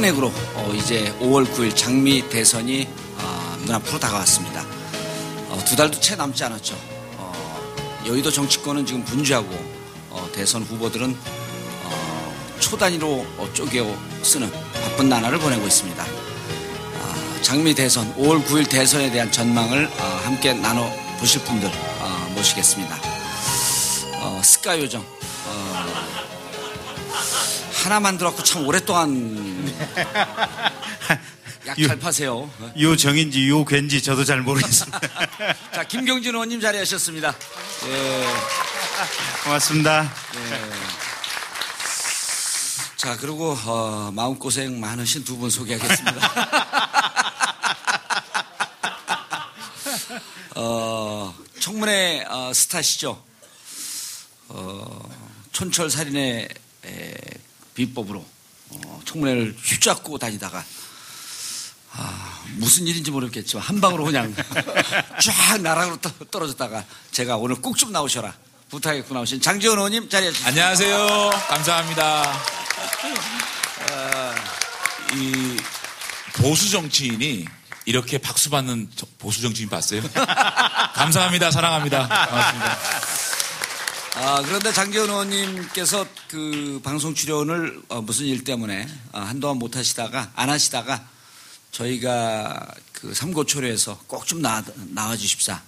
탄핵으로 어, 이제 5월 9일 장미 대선이 어, 눈앞으로 다가왔습니다. 어, 두 달도 채 남지 않았죠. 어, 여의도 정치권은 지금 분주하고 어, 대선 후보들은 어, 초단위로 어, 쪼개 쓰는 바쁜 나날을 보내고 있습니다. 아, 장미 대선 5월 9일 대선에 대한 전망을 어, 함께 나눠 보실 분들 어, 모시겠습니다. 어, 스카 요정 어, 하나 만들었고 참 오랫동안 약잘 파세요. 요 정인지 요 괜지 저도 잘 모르겠습니다. 자 김경진 의원님 자리하셨습니다. 예. 고맙습니다. 자 그리고 어, 마음고생 많으신 두 분 소개하겠습니다. 어, 청문회 어, 스타시죠. 어, 촌철 살인의 에, 비법으로 어, 청문회를 휘잡고 다니다가 아, 무슨 일인지 모르겠지만 한 방으로 그냥 쫙 나락으로 떠- 떨어졌다가 제가 오늘 꼭 좀 나오셔라 부탁했고 나오신 장지원 의원님 자리해 주시죠. 안녕하세요. 감사합니다. 이 보수 정치인이 이렇게 박수 받는 저- 보수 정치인 봤어요? 감사합니다. 사랑합니다. 고맙습니다. 아, 그런데 장재원 의원님께서 그 방송 출연을 어, 무슨 일 때문에 아, 한동안 못 하시다가 안 하시다가 저희가 그 삼고초려에서 꼭 좀 나와 주십사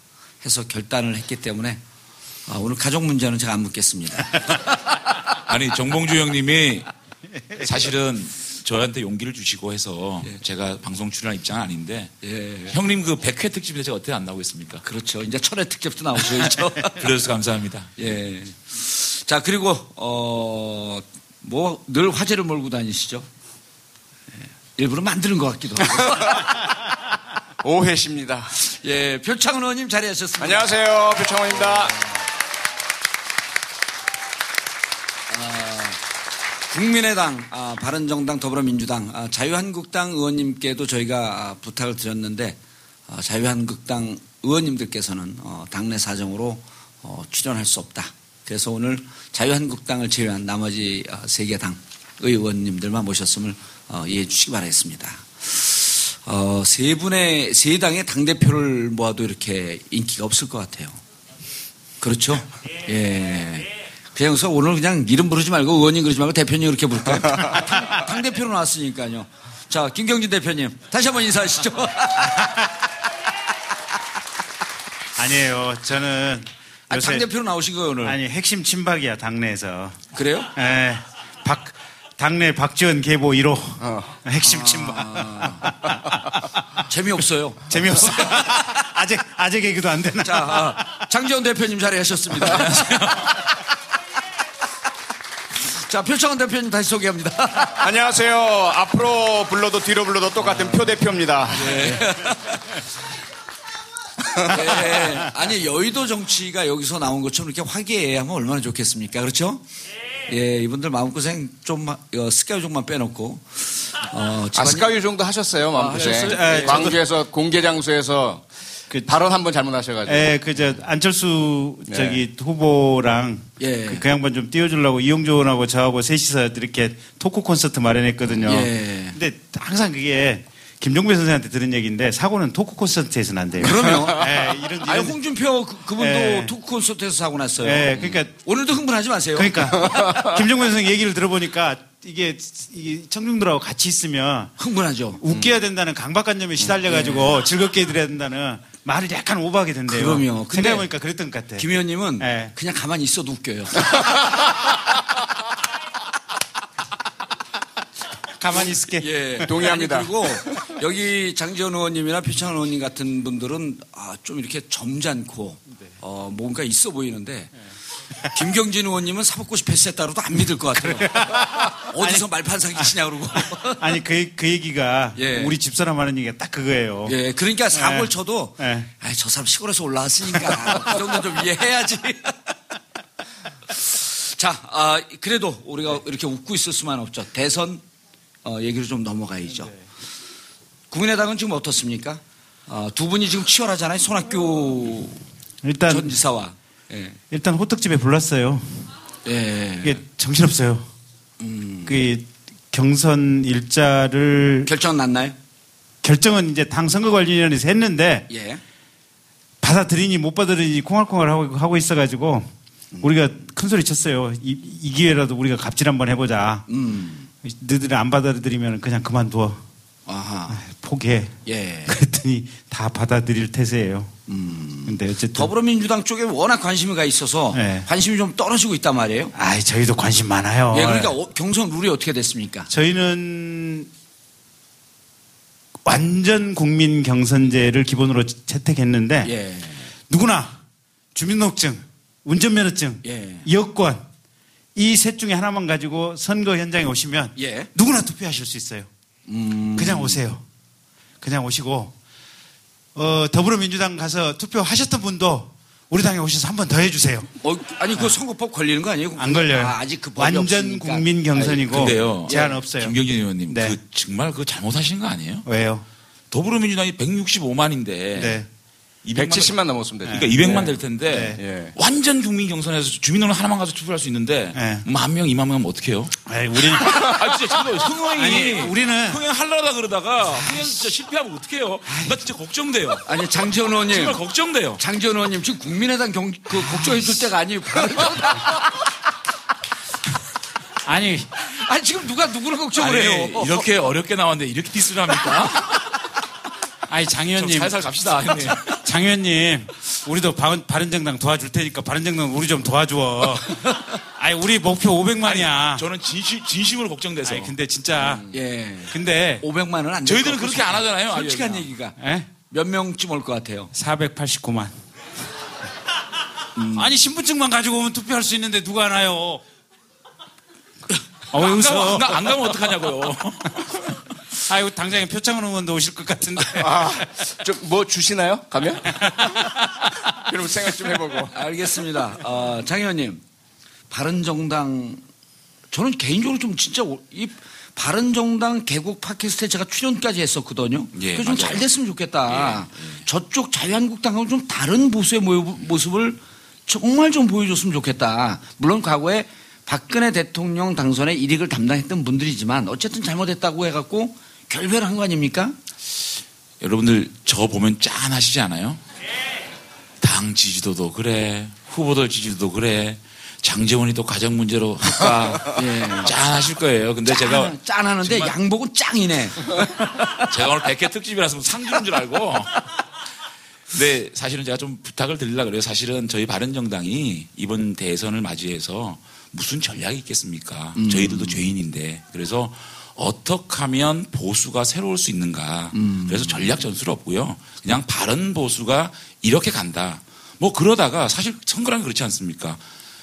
해서 결단을 했기 때문에 아, 오늘 가족 문제는 제가 안 묻겠습니다. 아니 정봉주 형님이 사실은 저한테 용기를 주시고 해서 제가 방송 출연할 입장은 아닌데 예. 형님 그 100회 특집에 제가 어떻게 안 나오겠습니까? 그렇죠. 이제 철회 특집도 나오셔야죠. 그래서 감사합니다. 예. 자, 그리고, 어, 뭐, 늘 화제를 몰고 다니시죠? 예. 일부러 만드는 것 같기도 하고. 오해십니다. 예, 표창은 의원님 자리하셨습니다. 안녕하세요. 표창원입니다. 국민의당, 아, 바른정당, 더불어민주당, 아, 자유한국당 의원님께도 저희가 아, 부탁을 드렸는데 아, 자유한국당 의원님들께서는 어, 당내 사정으로 어, 출연할 수 없다. 그래서 오늘 자유한국당을 제외한 나머지 어, 세개 당의 의원님들만 모셨음을 어, 이해해 주시기 바라겠습니다. 어, 세 분의 세 당의 당 대표를 모아도 이렇게 인기가 없을 것 같아요. 그렇죠? 예. 그래서 오늘 그냥 이름 부르지 말고 의원님 그러지 말고 대표님 이렇게 부를까요? 아, 당, 당 대표로 나왔으니까요. 자, 김경진 대표님 다시 한번 인사하시죠. 아니에요. 저는 아, 당 대표로 나오신 거예요 오늘. 아니 핵심 친박이야 당내에서. 그래요? 에, 박 당내 박지원 계보 1호 어. 핵심 친박. 아. 재미없어요. 재미없어요. 아재 아재 개그도 안 되나? 자, 아, 장재원 대표님 자리하셨습니다. 자, 표창원 대표님 다시 소개합니다. 안녕하세요. 앞으로 불러도 뒤로 불러도 똑같은 표 대표입니다. 예, 아니 여의도 정치가 여기서 나온 것처럼 이렇게 화기애애하면 얼마나 좋겠습니까? 그렇죠? 예, 이분들 마음고생 좀 어, 스카이족만 빼놓고 어, 아, 집안이- 스카이 정도 하셨어요, 마음고생. 하셨어요? 네, 광주에서 공개 장소에서 그- 발언 한번 잘못하셔가지고. 예, 그저 안철수 네. 저기 후보랑 예. 그, 그 양반 좀 띄워주려고 이용조 의원하고 저하고 셋이서 이렇게 토크 콘서트 마련했거든요. 예. 근데 항상 그게 김종배 선생한테 들은 얘기인데 사고는 토크 콘서트에서는 안 돼요. 그럼요. 예, 이런 아니 이런 홍준표 그, 그분도 예. 토크 콘서트에서 사고 났어요. 예, 그러니까 오늘도 흥분하지 마세요. 그러니까 김종배 선생 얘기를 들어보니까 이게, 이게 청중들하고 같이 있으면 흥분하죠. 웃겨야 된다는 강박관념에 시달려 가지고 즐겁게 해드려야 된다는 말을 약간 오버하게 된대요. 예. 그럼요. 근데 생각해보니까 그랬던 것 같아. 김 의원님은 예. 그냥 가만히 있어도 웃겨요. 가만히 있을게. 예. 동의합니다. 아니, 그리고 여기 장지원 의원님이나 표창원 의원님 같은 분들은 아, 좀 이렇게 점잖고 어, 뭔가 있어 보이는데 김경진 의원님은 사법고시 패스에 따라도 안 믿을 것 같아요. 어디서 말판 사기 치냐 그러고. 아니 그, 그 얘기가 예. 우리 집사람 하는 얘기가 딱 그거예요. 예, 그러니까 사고를 예. 쳐도 예. 아이, 저 사람 시골에서 올라왔으니까 그 정도 좀 이해해야지. 자, 아, 그래도 우리가 이렇게 웃고 있을 수만 없죠. 대선 어, 얘기로 좀 넘어가야죠. 국민의당은 지금 어떻습니까? 어, 두 분이 지금 치열하잖아요. 손학규 일단 전 지사와. 예. 일단 호떡집에 불렀어요. 예. 이게 정신없어요. 음. 그 경선 일자를 결정 났나요? 결정은 이제 당 선거관리위원회에서 했는데 예. 받아들이니 못 받아들이니 콩알콩알 하고, 하고 있어가지고 우리가 큰 소리 쳤어요. 이, 이 기회라도 우리가 갑질 한번 해보자. 음. 너희들이 안 받아들이면 그냥 그만둬. 아하. 포기해. 예. 그랬더니 다 받아들일 태세예요. 음. 근데 어쨌든 더불어민주당 쪽에 워낙 관심이 가 있어서 네. 관심이 좀 떨어지고 있단 말이에요. 아이 저희도 관심 많아요. 예, 그러니까 어, 경선 룰이 어떻게 됐습니까? 저희는 완전 국민 경선제를 기본으로 채택했는데 예. 누구나 주민등록증, 운전면허증, 예. 여권 이 셋 중에 하나만 가지고 선거 현장에 오시면 예. 누구나 투표하실 수 있어요. 음. 그냥 오세요. 그냥 오시고 어, 더불어민주당 가서 투표하셨던 분도 우리 당에 오셔서 한 번 더 해주세요. 어, 아니 그 선거법 걸리는 거 아니에요? 안 걸려요. 아, 그 법이 완전 없으니까. 국민 경선이고 근데요. 제한 예. 없어요. 김경진 의원님, 네. 그 정말 그 잘못하신 거 아니에요? 왜요? 더불어민주당이 165만인데 네. 200만 170만 넘었으면 되죠. 그러니까 200만 될 텐데 네. 예. 완전 국민 경선에서 주민으로 하나만 가서 투표할 수 있는데 네. 만 명, 2만 명은 어떻게요? 아이, 우리는 아 진짜 지금 흥행이 우리는 흥행 하려다 그러다가 흥행 진짜 실패하면 어떡해요? 나 진짜 걱정돼요. 아니 장지원 의원님. 정말 걱정돼요. 장지원 의원님 지금 국민의당 경, 그 걱정해 줄 때가 아니에요. 아니 아니 지금 누가 누구를 걱정을 아니, 해요? 이렇게 어렵게 나왔는데 이렇게 디스를 합니까? 아니 장좀 의원님 살살 갑시다. 형님. 장 의원님 우리도 바른, 바른정당 도와줄 테니까 바른정당 우리 좀 도와줘. 아니 우리 목표 500만이야. 저는 진심, 진심으로 걱정돼서. 아니 근데 진짜 예. 근데 500만 원은 안 저희들은 그렇게 안 하잖아요. 솔직한 아니, 얘기가 에? 몇 명쯤 올 것 같아요. 489만. 아니 신분증만 가지고 오면 투표할 수 있는데 누가 하나요? 아, 왜 안, 웃어? 가면, 안, 가- 안 가면 어떡하냐고요. 아이고 당장에 표창원 의원도 오실 것 같은데. 아, 좀뭐 주시나요? 가면? 그럼 생각 좀 해보고. 알겠습니다. 어, 장 의원님, 바른정당 저는 개인적으로 좀 진짜 오- 이 바른정당 개국 팟캐스트에 제가 출연까지 했었거든요. 예, 그게 좀. 잘 됐으면 좋겠다. 저쪽 자유한국당하고 좀 다른 보수의 모- 모습을 정말 좀 보여줬으면 좋겠다. 물론 과거에 박근혜 대통령 당선에 일익을 담당했던 분들이지만 어쨌든 잘못했다고 해갖고 결별을 한 거 아닙니까? 여러분들 저 보면 짠하시지 않아요? 당 지지도도 그래, 후보들 지지도도 그래, 장재원이 또 가정 문제로 할까, 예. 짠하실 거예요. 근데 제가 짠, 짠하는데 정말- 양복은 짱이네. 제가 오늘 100회 특집이라서 상 주는 줄 알고. 근데 사실은 제가 좀 부탁을 드리려고 그래요. 사실은 저희 바른정당이 이번 대선을 맞이해서 무슨 전략이 있겠습니까? 저희들도 죄인인데. 그래서 어떻게 하면 보수가 새로울 수 있는가. 그래서 전략 전술은 없고요. 그냥 바른 보수가 이렇게 간다. 뭐 그러다가 사실 선거란 그렇지 않습니까?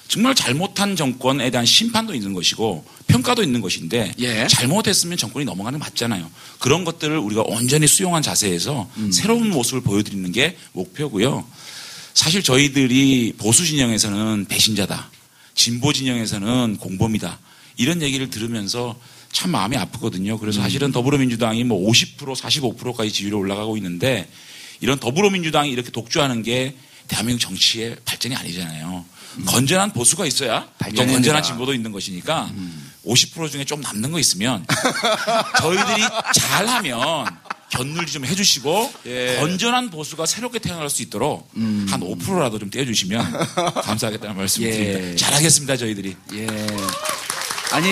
정말 잘못한 정권에 대한 심판도 있는 것이고 평가도 있는 것인데 예. 잘못했으면 정권이 넘어가는 게 맞잖아요. 그런 것들을 우리가 온전히 수용한 자세에서 새로운 모습을 보여드리는 게 목표고요. 사실 저희들이 보수 진영에서는 배신자다. 진보 진영에서는 공범이다. 이런 얘기를 들으면서 참 마음이 아프거든요. 그래서 사실은 더불어민주당이 뭐 50% 45%까지 지지율이 올라가고 있는데 이런 더불어민주당이 이렇게 독주하는 게 대한민국 정치의 발전이 아니잖아요. 건전한 보수가 있어야 또. 건전한 진보도 있는 것이니까 50% 중에 좀 남는 거 있으면 저희들이 잘하면 견눌 좀 해주시고 건전한 보수가 새롭게 태어날 수 있도록 한 5%라도 좀 떼어주시면 감사하겠다는 말씀 을 예. 드립니다. 잘하겠습니다 저희들이. 예. 아니,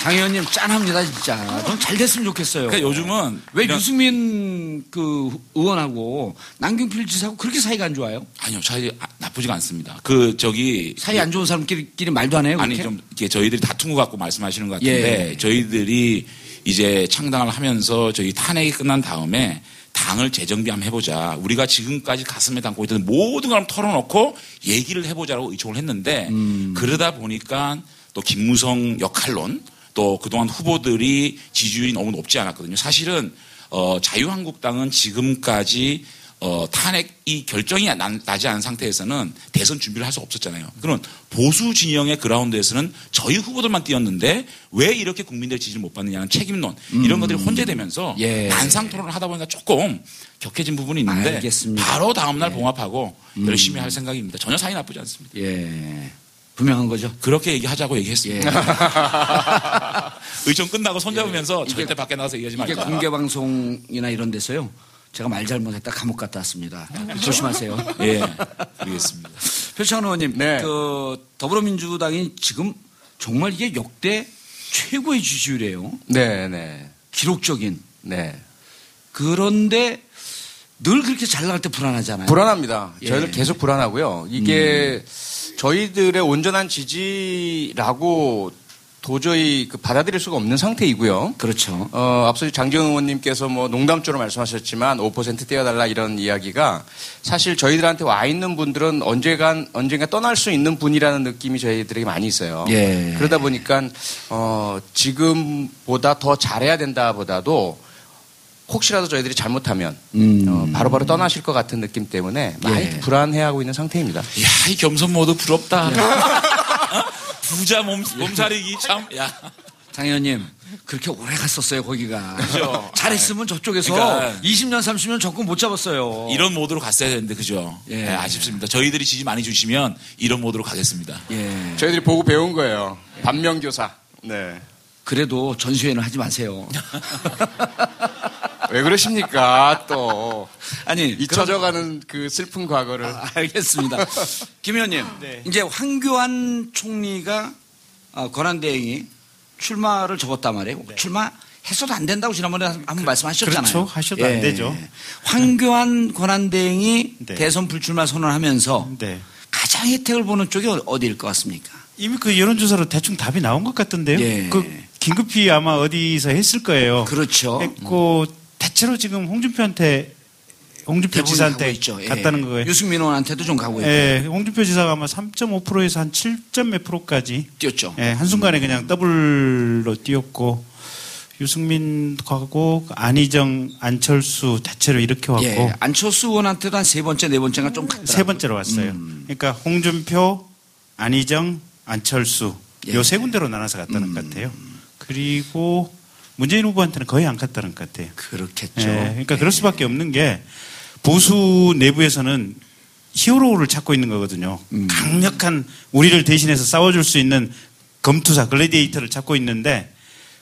장 의원님 짠합니다, 진짜. 좀 잘 됐으면 좋겠어요. 그러니까 요즘은 왜 이런- 유승민 그 의원하고 남경필 지사하고 그렇게 사이가 안 좋아요? 아니요 사이 아- 나쁘지가 않습니다. 그 저기 사이 안 좋은 사람끼리 말도 안 해요? 아니 그렇게? 좀 이렇게 저희들이 다툰 것 같고 말씀하시는 것 같은데 예. 저희들이 이제 창당을 하면서 저희 탄핵이 끝난 다음에 당을 재정비 한번 해보자. 우리가 지금까지 가슴에 담고 있던 모든 걸 한번 털어놓고 얘기를 해보자라고 의총을 했는데 음. 그러다 보니까 또 김무성 역할론 또 그동안 후보들이 지지율이 너무 높지 않았거든요. 사실은 어, 자유한국당은 지금까지 어, 탄핵이 결정이 나, 나지 않은 상태에서는 대선 준비를 할 수 없었잖아요. 그런 보수 진영의 그라운드에서는 저희 후보들만 뛰었는데 왜 이렇게 국민들의 지지를 못 받느냐는 책임론 이런 것들이 혼재되면서 예. 난상 토론을 하다 보니까 조금 격해진 부분이 있는데 알겠습니다. 바로 다음날 봉합하고 열심히 할 생각입니다. 전혀 사이 나쁘지 않습니다. 예. 분명한 거죠. 그렇게 얘기하자고 얘기했습니다. 예. 의총 끝나고 손잡으면서 이게- 절대 밖에 나가서 얘기하지 이게 말자. 공개 방송이나 이런 데서요. 제가 말 잘못했다 감옥 갔다 왔습니다. 조심하세요. 예, 알겠습니다. 표창원 의원님, 네. 그 더불어민주당이 지금 정말 이게 역대 최고의 지지율이에요. 네, 네. 기록적인. 네. 그런데 늘 그렇게 잘 나갈 때 불안하잖아요. 불안합니다. 예. 저희는 계속 불안하고요. 이게 저희들의 온전한 지지라고 도저히 그 받아들일 수가 없는 상태이고요. 그렇죠. 어, 앞서 장재훈 의원님께서 뭐 농담조로 말씀하셨지만 5% 떼어달라 이런 이야기가 사실 저희들한테 와 있는 분들은 언제간, 언젠가 떠날 수 있는 분이라는 느낌이 저희들에게 많이 있어요. 예. 그러다 보니까, 어, 지금보다 더 잘해야 된다 보다도 혹시라도 저희들이 잘못하면 음. 어, 바로바로 떠나실 것 같은 느낌 때문에 많이 예. 불안해하고 있는 상태입니다. 야, 이 겸손 모드 부럽다. 어? 부자 몸, 몸살이기 참. 야. 장 의원님, 그렇게 오래 갔었어요, 거기가. 그죠. 잘했으면 저쪽에서 그러니까 20년, 30년 적금 못 잡았어요. 이런 모드로 갔어야 되는데, 그죠? 예. 예, 아쉽습니다. 저희들이 지지 많이 주시면 이런 모드로 가겠습니다. 예. 저희들이 보고 배운 거예요. 반면교사. 네. 그래도 전수회는 하지 마세요. 왜 그러십니까? 또 아니, 잊혀져가는 그 슬픈 과거를. 아, 알겠습니다. 김 의원님, 네. 이제 황교안 총리가 어, 권한 대행이 출마를 접었단 말이에요. 출마했어도 안 된다고 지난번에 한번 말씀하셨잖아요. 네. 그렇죠. 하셔도 안 되죠. 황교안 권한 대행이 네. 대선 불출마 선언하면서 네. 가장 혜택을 보는 쪽이 어- 어디일 것 같습니까? 이미 그 여론조사로 대충 답이 나온 것 같던데요. 예. 그 긴급히 아마 어디서 했을 거예요. 그렇죠. 했고 대체로 지금 홍준표한테 홍준표 지사한테 있죠. 예. 갔다는 거예요. 유승민 의원한테도 좀 가고 있고 예, 홍준표 지사가 아마 3.5%에서 한 7점 몇 프로까지 뛰었죠. 예, 한순간에 그냥 더블로 뛰었고 유승민 가고 안희정, 안철수 대체로 이렇게 왔고 예, 안철수 의원한테도 한 세 번째, 네 번째가 좀 갔더라고요. 세 번째로 왔어요. 음. 그러니까 홍준표, 안희정, 안철수 예. 요세 군데로 나눠서 갔다는 것 같아요. 그리고 문재인 후보한테는 거의 안 갔다는 것 같아요. 그렇겠죠. 예, 그러니까 그럴 수밖에 없는 게 보수 내부에서는 히어로를 찾고 있는 거거든요. 음. 강력한 우리를 대신해서 싸워줄 수 있는 검투사 글래디에이터를 찾고 있는데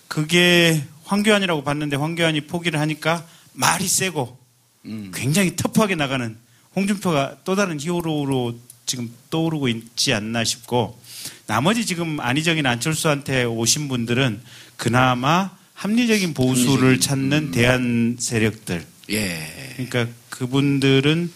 그게 황교안이라고 봤는데 황교안이 포기를 하니까 말이 세고 음. 굉장히 터프하게 나가는 홍준표가 또 다른 히어로로 지금 떠오르고 있지 않나 싶고 나머지 지금 안희정이나 안철수한테 오신 분들은 그나마 합리적인 보수를 찾는 대한 세력들 예. 그러니까 그분들은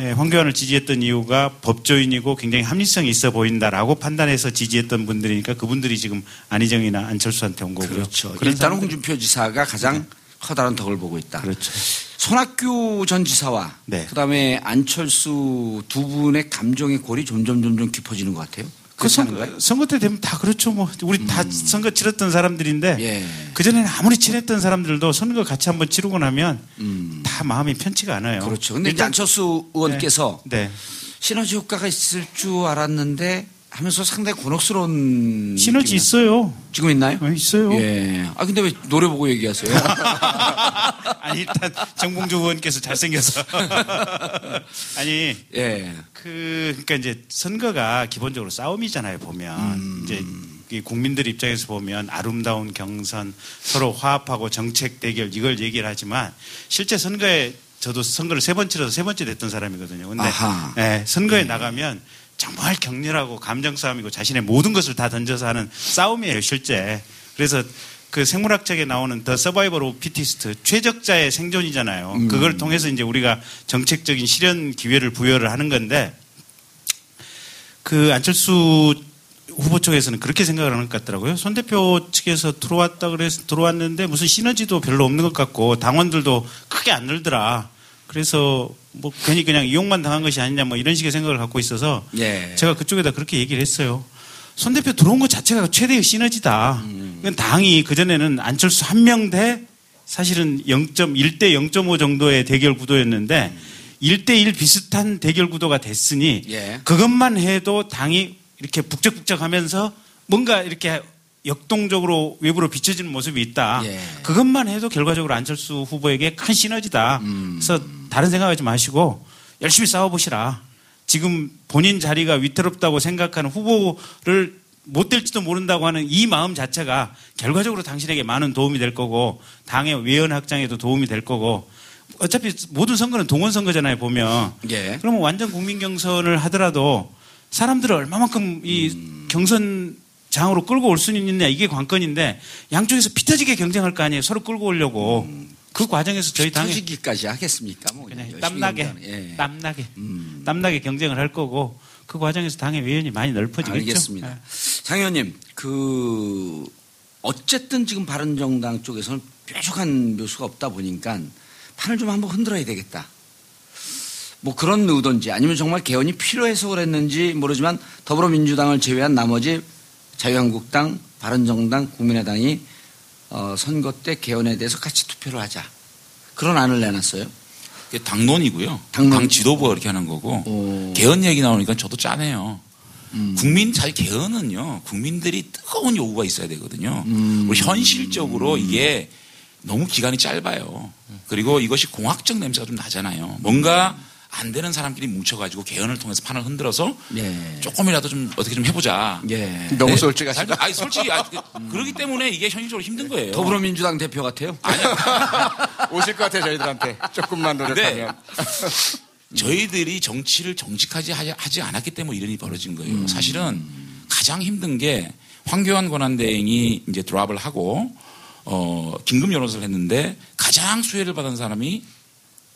예, 황교안을 지지했던 이유가 법조인이고 굉장히 합리성이 있어 보인다라고 판단해서 지지했던 분들이니까 그분들이 지금 안희정이나 안철수한테 온 거고요. 그렇죠. 사람들- 홍준표 지사가 가장 커다란 덕을 보고 있다. 그렇죠. 손학규 전 지사와 네. 그다음에 안철수 두 분의 감정의 골이 점점 점점 깊어지는 것 같아요. 그 선? 선거 때 되면 다 그렇죠. 뭐 우리 다 선거 치렀던 사람들인데 예. 그 전에는 아무리 친했던 사람들도 선거 같이 한번 치르고 나면 음. 다 마음이 편치가 않아요. 그렇죠. 근데 일단- 안철수 의원께서 네. 시너지 효과가 있을 줄 알았는데 하면서 상당히 곤혹스러운 시너지 있어요. 지금 있나요? 어, 있어요. 예. 아 근데 왜 노래 보고 얘기하세요? 아니 일단 정봉주 의원께서 잘생겨서 아니 예. 그 그러니까 이제 선거가 기본적으로 싸움이잖아요 보면 이제 이 국민들 입장에서 보면 아름다운 경선 서로 화합하고 정책 대결 이걸 얘기를 하지만 실제 선거에 저도 선거를 세 번 치러서 세 번째 됐던 사람이거든요. 근데 아하. 예, 선거에 나가면 정말 격렬하고 감정 싸움이고 자신의 모든 것을 다 던져서 하는 싸움이에요 실제. 그래서 그 생물학책에 나오는 the survival of fittest 최적자의 생존이잖아요. 그걸 통해서 이제 우리가 정책적인 실현 기회를 부여를 하는 건데 그 안철수 후보 쪽에서는 그렇게 생각을 하는 것 같더라고요. 손 대표 측에서 들어왔다 그래서 들어왔는데 무슨 시너지도 별로 없는 것 같고 당원들도 크게 안 늘더라. 그래서 뭐 괜히 그냥 이용만 당한 것이 아니냐 뭐 이런 식의 생각을 갖고 있어서 예. 제가 그쪽에다 그렇게 얘기를 했어요. 손 대표 들어온 것 자체가 최대의 시너지다. 그건 당이 그전에는 안철수 한 명 대 사실은 0.1 대 0.5 정도의 대결 구도였는데 1대1 비슷한 대결 구도가 됐으니 예. 그것만 해도 당이 이렇게 북적북적 하면서 뭔가 이렇게 역동적으로 외부로 비춰지는 모습이 있다. 예. 그것만 해도 결과적으로 안철수 후보에게 큰 시너지다. 음. 그래서 다른 생각하지 마시고 열심히 싸워보시라. 지금 본인 자리가 위태롭다고 생각하는 후보를 못 될지도 모른다고 하는 이 마음 자체가 결과적으로 당신에게 많은 도움이 될 거고 당의 외연 확장에도 도움이 될 거고 어차피 모든 선거는 동원 선거잖아요 보면. 예. 그러면 완전 국민 경선을 하더라도 사람들을 얼마만큼 이 경선 장으로 끌고 올 수 있느냐 이게 관건인데 양쪽에서 피 터지게 경쟁할 거 아니에요 서로 끌고 오려고 그 과정에서 저희 당이 터지기까지 하겠습니까? 뭐 땀나게. 예. 땀나게 음. 땀나게 경쟁을 할 거고 그 과정에서 당의 외연이 많이 넓어지겠죠. 알겠습니다. 예. 장 의원님, 그 어쨌든 지금 바른정당 쪽에서는 뾰족한 묘수가 없다 보니까 판을 좀 한번 흔들어야 되겠다. 뭐 그런 의도인지 아니면 정말 개헌이 필요해서 그랬는지 모르지만 더불어민주당을 제외한 나머지 자유한국당, 바른정당, 국민의당이 어, 선거 때 개헌에 대해서 같이 투표를 하자. 그런 안을 내놨어요. 그게 당론이고요. 당론. 당 지도부가 그렇게 하는 거고 오. 개헌 얘기 나오니까 저도 짜네요. 음. 국민 잘 개헌은요. 국민들이 뜨거운 요구가 있어야 되거든요. 음. 그리고 현실적으로 이게 너무 기간이 짧아요. 그리고 이것이 공학적 냄새가 좀 나잖아요. 뭔가 안 되는 사람끼리 뭉쳐가지고 개헌을 통해서 판을 흔들어서 예. 조금이라도 좀 어떻게 좀 해보자. 예. 너무 네? 솔직하시다. 아니 솔직히 아, 그러기 때문에 이게 현실적으로 힘든 거예요. 더불어민주당 대표 같아요. 오실 것 같아요 저희들한테 조금만 노력하면. 저희들이 정치를 정직하지 하지, 않았기 때문에 이런 일이 벌어진 거예요. 사실은 가장 힘든 게 황교안 권한대행이 이제 드랍을 하고 어, 긴급 여론조사를 했는데 가장 수혜를 받은 사람이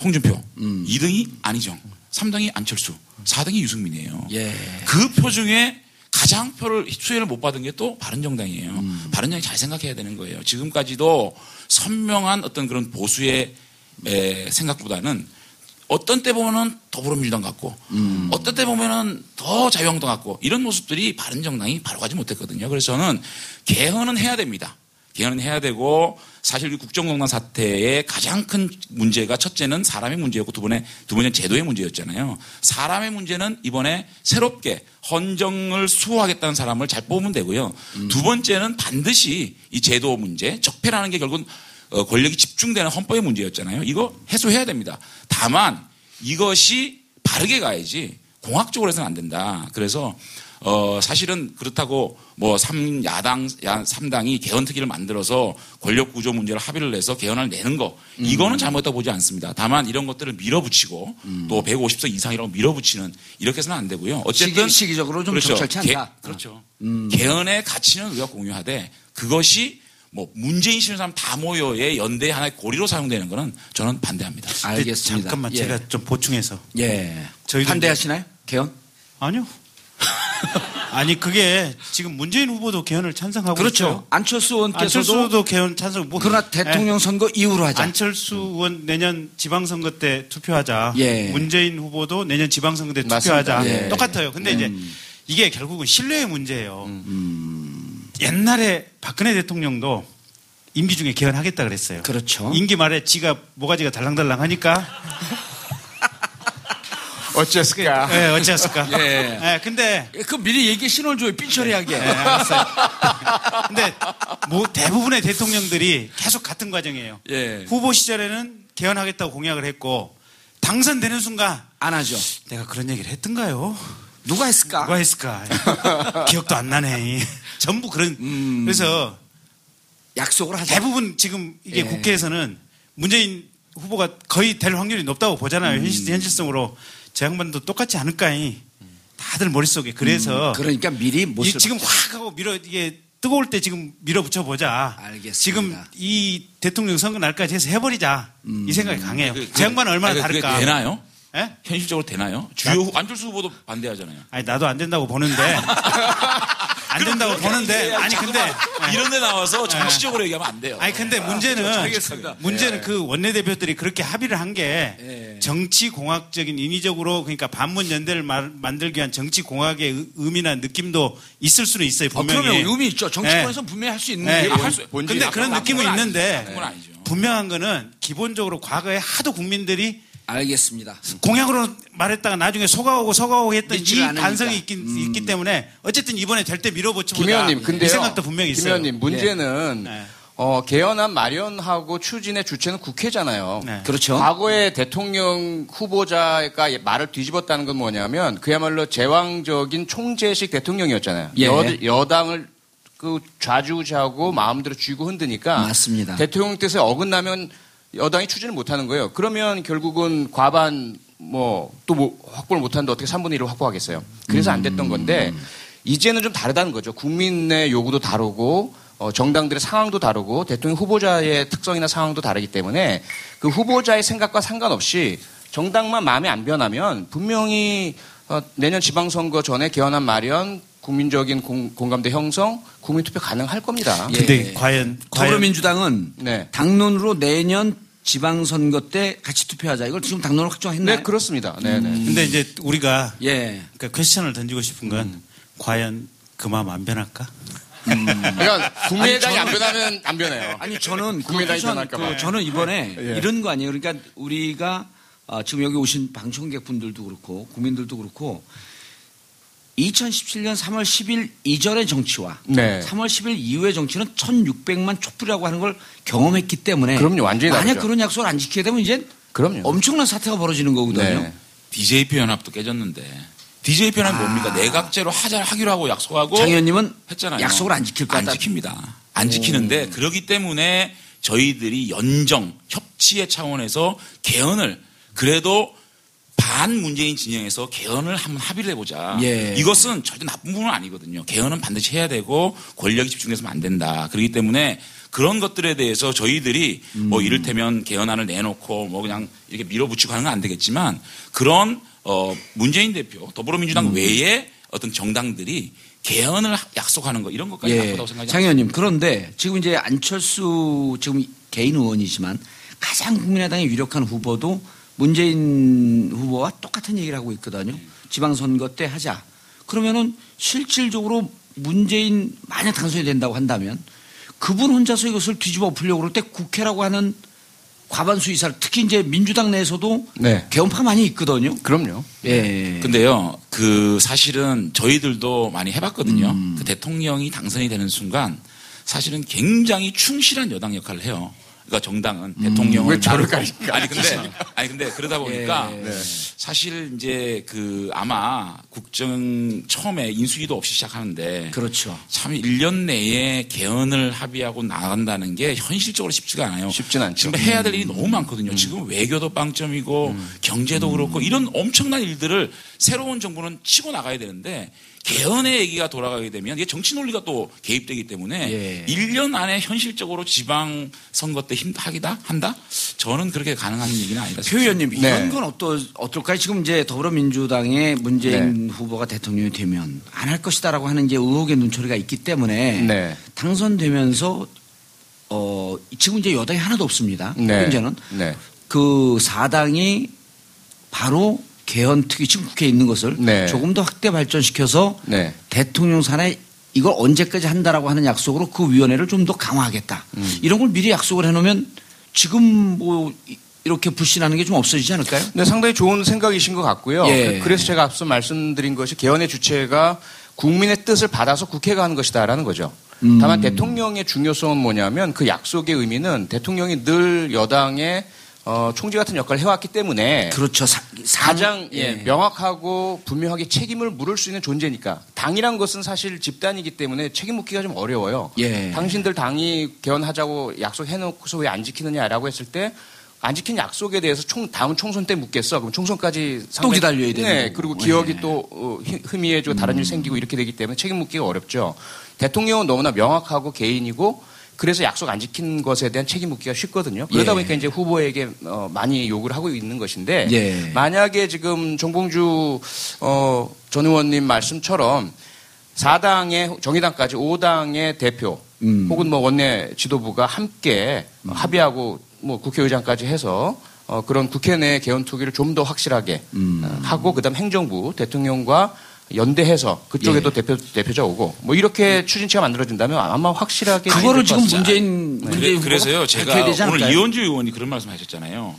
홍준표, 2등이 안희정, 3등이 안철수, 4등이 유승민이에요. 예. 그 표 중에 가장 표를 수혜를 못 받은 게 또 바른정당이에요. 바른정당이 잘 생각해야 되는 거예요. 지금까지도 선명한 어떤 그런 보수의 에, 생각보다는 어떤 때 보면은 더불어민주당 같고 어떤 때 보면은 더 자유한국당 같고 이런 모습들이 바른정당이 바로 가지 못했거든요. 그래서 저는 개헌은 해야 됩니다. 개헌은 해야 되고 사실 이 국정농단 사태의 가장 큰 문제가 첫째는 사람의 문제였고 두 번에 두 번째는 제도의 문제였잖아요. 사람의 문제는 이번에 새롭게 헌정을 수호하겠다는 사람을 잘 뽑으면 되고요. 두 번째는 반드시 이 제도 문제, 적폐라는 게 결국은 어, 권력이 집중되는 헌법의 문제였잖아요. 이거 해소해야 됩니다. 다만 이것이 바르게 가야지 공학적으로 해서는 안 된다. 그래서 어 사실은 그렇다고 뭐 3야당 야 3당이 개헌 특위를 만들어서 권력 구조 문제를 합의를 해서 개헌을 내는 거 이거는 잘못했다고 보지 않습니다. 다만 이런 것들을 밀어붙이고 또 150석 이상이라고 밀어붙이는 이렇게 해서는 안 되고요. 어쨌든 시기, 시기적으로 좀 적절치 개- 않다. 그렇죠. 개헌의 가치는 우리가 공유하되 그것이 뭐 문재인 싫은 사람 다 모여의 연대 하나의 고리로 사용되는 것은 저는 반대합니다. 알겠습니다. 잠깐만 예. 제가 좀 보충해서 예. 저희도 반대하시나요? 개헌? 아니요. 아니 그게 지금 문재인 후보도 개헌을 찬성하고 그렇죠. 있어요. 안철수 의원께서도 안철수도 개헌 찬성. 뭐, 그러나 예. 대통령 선거 이후로 하자. 안철수 의원 내년 지방선거 때 투표하자. 예. 문재인 후보도 내년 지방선거 때 맞습니다. 투표하자. 예. 똑같아요. 근데 이제 이게 결국은 신뢰의 문제예요. 옛날에 박근혜 대통령도 임기 중에 개헌하겠다 그랬어요. 그렇죠. 임기 말에 지가 모가지가 달랑달랑 하니까 어쨌을까? 예, 어찌했을까? 예. 예, 근데 그 미리 얘기 신호를 줘요. 삐처리하게. 예, 알았어요. 근데 뭐 대부분의 대통령들이 계속 같은 과정이에요. 예. 후보 시절에는 개헌하겠다고 공약을 했고 당선되는 순간 안 하죠. 내가 그런 얘기를 했던가요? 누가 했을까? 누가 했을까? 기억도 안 나네. 전부 그런. 음. 그래서 약속을 하자. 대부분 지금 이게 예. 국회에서는 문재인 후보가 거의 될 확률이 높다고 보잖아요. 음. 현실, 현실성으로. 제 양반도 똑같지 않을까이. 다들 머릿속에. 그래서. 그러니까 미리 이 못을 지금 확 하고 밀어, 이게 뜨거울 때 지금 밀어붙여 보자. 알겠습니다. 지금 이 대통령 선거 날까지 해서 해버리자. 이 생각이 강해요. 그- 제 양반은 얼마나 아니, 그게 다를까. 되나요? 예? 현실적으로 되나요? 주요 후- 안철수 후보도 반대하잖아요. 아니, 나도 안 된다고 보는데. 안 된다고 보는데. 아니, 근데. 예. 이런 데 나와서 정치적으로 얘기하면 안 돼요. 아니 근데 문제는 알겠습니다. 문제는 그 원내대표들이 그렇게 합의를 한게 예. 정치 공학적인 인위적으로 그러니까 반문 연대를 마- 만들기 위한 정치 공학의 의- 의미나 느낌도 있을 수는 있어요 어, 분명히. 그러면 의미 있죠. 정치권에서 예. 분명히 할 수 있는 네. 게할 수- 근데 그런 나쁜 느낌은 건 아니죠. 있는데 나쁜 건 아니죠. 분명한 거는 기본적으로 과거에 하도 국민들이 알겠습니다. 공약으로 말했다가 나중에 속아오고 속아오고 했던 이 않으니까. 반성이 있긴, 있기 때문에 어쨌든 이번에 될 때 밀어붙여보자 김 의원님, 이 근데요. 생각도 분명히 김 있어요. 의원님, 문제는 네. 어, 개헌안 마련하고 추진의 주체는 국회잖아요. 네. 그렇죠. 과거에 대통령 후보자가 말을 뒤집었다는 건 뭐냐면 그야말로 제왕적인 총재식 대통령이었잖아요. 예. 여, 여당을 그 좌지우지하고 마음대로 쥐고 흔드니까 맞습니다. 대통령 뜻에 어긋나면 여당이 추진을 못하는 거예요. 그러면 결국은 과반 뭐또 뭐 확보를 못하는데 어떻게 3분의 1을 확보하겠어요. 그래서 안 됐던 건데 이제는 좀 다르다는 거죠. 국민의 요구도 다르고 어, 정당들의 상황도 다르고 대통령 후보자의 특성이나 상황도 다르기 때문에 그 후보자의 생각과 상관없이 정당만 마음에 안 변하면 분명히 어, 내년 지방선거 전에 개헌안 마련, 국민적인 공, 공감대 형성, 국민투표 가능할 겁니다. 예. 근데 과연 과연 더불어민주당은 네. 당론으로 내년 지방선거 때 같이 투표하자. 이걸 지금 당론으로 확정했나요? 네, 그렇습니다. 네, 네. 근데 이제 우리가 예. 그러니까 퀘스천을 던지고 싶은 건 과연 그 마음 안 변할까? 그러니까 국민의당이 아니, 안 변하면 안 변해요. 아니 저는 그 국민의당이 우선 변할까 그 봐요. 저는 이번에 예. 이런 거 아니에요. 그러니까 우리가 어, 지금 여기 오신 방청객 분들도 그렇고 국민들도 그렇고 2017년 3월 10일 이전의 정치와 네. 3월 10일 이후의 정치는 1,600만 촛불이라고 하는 걸 경험했기 때문에 그럼요, 완전히 만약 다르죠. 그런 약속을 안 지키게 되면 이제 그럼요. 엄청난 사태가 벌어지는 거거든요. 네. DJP 연합도 깨졌는데 DJP 연합이 뭡니까? 내각제로 하자 하기로 하고 약속하고 장 의원님은 했잖아요. 약속을 안 지킬 것안 같다. 지킵니다. 안 지키는데 그러기 때문에 저희들이 연정 협치의 차원에서 개헌을 그래도 반 문재인 진영에서 개헌을 한번 합의를 해보자. 예. 이것은 절대 나쁜 부분은 아니거든요. 개헌은 반드시 해야 되고 권력이 집중돼서는 안 된다. 그렇기 때문에 그런 것들에 대해서 저희들이 뭐 음. 이를테면 개헌안을 내놓고 뭐 그냥 이렇게 밀어붙이고 하는 건 안 되겠지만 그런 어 문재인 대표 더불어민주당 음. 외에 어떤 정당들이 개헌을 약속하는 거 이런 것까지 나쁘다고 생각하지 예. 장 의원님 그런데 지금 이제 안철수 지금 개인 의원이지만 가장 국민의당에 유력한 후보도 문재인 후보와 똑같은 얘기를 하고 있거든요. 지방선거 때 하자. 그러면은 실질적으로 문재인 만약 당선이 된다고 한다면 그분 혼자서 이것을 뒤집어 엎으려고 그럴 때 국회라고 하는 과반수 이사를 특히 이제 민주당 내에서도 네. 개헌파 많이 있거든요. 그럼요. 예. 근데요, 그 사실은 저희들도 많이 해봤거든요. 음. 그 대통령이 당선이 되는 순간 사실은 굉장히 충실한 여당 역할을 해요. 그러니까 정당은 대통령을 음. 가리니까. 아니 근데 아니 근데 그러다 보니까 예. 네. 사실 이제 그 아마 국정 처음에 인수위도 없이 시작하는데 그렇죠. 참 1년 내에 개헌을 합의하고 나간다는 게 현실적으로 쉽지가 않아요. 쉽진 않죠. 지금 해야 될 일이 너무 많거든요. 지금 외교도 빵점이고 경제도 그렇고 이런 엄청난 일들을 새로운 정부는 치고 나가야 되는데 개헌의 얘기가 돌아가게 되면 이게 정치 논리가 또 개입되기 때문에 예. 1년 안에 현실적으로 지방 선거 때 힘 하기다 한다? 저는 그렇게 가능한 얘기는 아니다. 표 의원님 이런 네. 건 어떠, 어떨까요? 지금 이제 더불어민주당의 문재인 후보가 대통령이 되면 안 할 것이다라고 하는 이제 의혹의 눈초리가 있기 때문에 네. 당선되면서 어 지금 이제 여당이 하나도 없습니다. 네. 현재는 네. 그 사당이 바로 개헌 특위 지금 국회에 있는 것을 네. 조금 더 확대 발전시켜서 네. 대통령 산에 이걸 언제까지 한다라고 하는 약속으로 그 위원회를 좀 더 강화하겠다. 음. 이런 걸 미리 약속을 해놓으면 지금 뭐 이- 이렇게 불신하는 게 좀 없어지지 않을까요? 네, 상당히 좋은 생각이신 것 같고요. 예. 그래서 제가 앞서 말씀드린 것이 개헌의 주체가 국민의 뜻을 받아서 국회가 하는 것이다라는 거죠. 음. 다만 대통령의 중요성은 뭐냐면 그 약속의 의미는 대통령이 늘 여당의 어, 총재 같은 역할을 해왔기 때문에 그렇죠. 사, 사- 가장 예, 명확하고 분명하게 책임을 물을 수 있는 존재니까 당이란 것은 사실 집단이기 때문에 책임 묻기가 좀 어려워요. 예. 당신들 당이 개헌하자고 약속해놓고서 왜 안 지키느냐라고 했을 때 안 지킨 약속에 대해서 총 다음 총선 때 묻겠어. 그럼 총선까지 상당히- 기다려야 되는 네. 그리고 기억이 예. 또 어, 희- 희미해지고 다른 일 생기고 이렇게 되기 때문에 책임 묻기가 어렵죠. 대통령은 너무나 명확하고 개인이고 그래서 약속 안 지킨 것에 대한 책임 묻기가 쉽거든요. 그러다 예. 보니까 이제 후보에게 어, 많이 요구를 하고 있는 것인데 예. 만약에 지금 정봉주 어, 전 의원님 말씀처럼 4당의 정의당까지 5당의 대표 음. 혹은 뭐 원내 지도부가 함께 합의하고 뭐 국회의장까지 해서 어, 그런 국회 내 개헌 투기를 좀 더 확실하게 음. 어, 하고 그다음 행정부 대통령과 연대해서 그쪽에도 예. 대표 대표자 오고 뭐 이렇게 추진체가 만들어진다면 아마 확실하게 그거를 지금. 문재인 그래, 문재인 그래 서요 후보가 제가 오늘 않을까요? 이원주 의원이 그런 말씀하셨잖아요.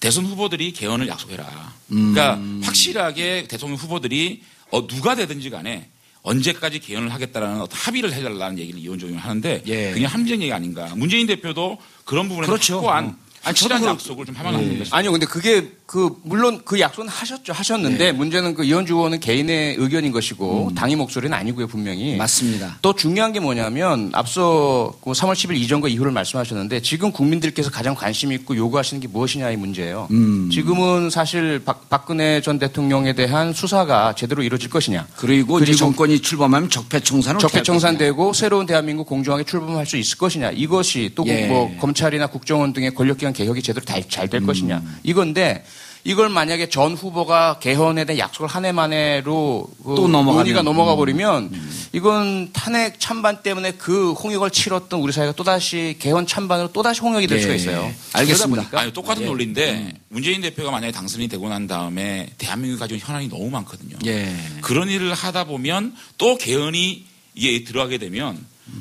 대선 후보들이 개헌을 약속해라. 음. 그러니까 확실하게 대통령 후보들이 어, 누가 되든지 간에 언제까지 개헌을 하겠다라는 어떤 합의를 해달라는 얘기를 이원종 의원 하는데 예. 그냥 합리적인 얘기 아닌가. 문재인 대표도 그런 부분에서 그렇죠. 확고한 음. 확실한 약속을 좀 하면 안 되는 것이 아니요, 근데 그게 그 물론 그 약속은 하셨죠, 하셨는데 문제는 그 이현주 의원은 개인의 의견인 것이고 당의 목소리는 아니고요, 분명히. 맞습니다. 또 중요한 게 뭐냐면 앞서 그 3월 10일 이전과 이후를 말씀하셨는데 지금 국민들께서 가장 관심 있고 요구하시는 게 무엇이냐의 문제예요. 음. 지금은 사실 박, 박근혜 전 대통령에 대한 수사가 제대로 이루어질 것이냐. 그리고, 그리고 정권이 출범하면 적폐청산을 적폐청산되고 새로운 대한민국 공정하게 출범할 수 있을 것이냐. 이것이 또 예. 뭐 검찰이나 국정원 등의 권력기관 개혁이 제대로 잘될 것이냐. 음. 이건데 이걸 만약에 전 후보가 개헌에 대한 약속을 한 해 만에로 그 또 넘어가면. 음. 논의가 넘어가 버리면 이건 탄핵 찬반 때문에 그 홍역을 치렀던 우리 사회가 또다시 개헌 찬반으로 또다시 홍역이 될 예. 수가 있어요. 알겠습니다. 아니 똑같은 예. 논리인데 문재인 대표가 만약에 당선이 되고 난 다음에 대한민국이 가지고 현안이 너무 많거든요. 예. 그런 일을 하다 보면 또 개헌이 이게 들어가게 되면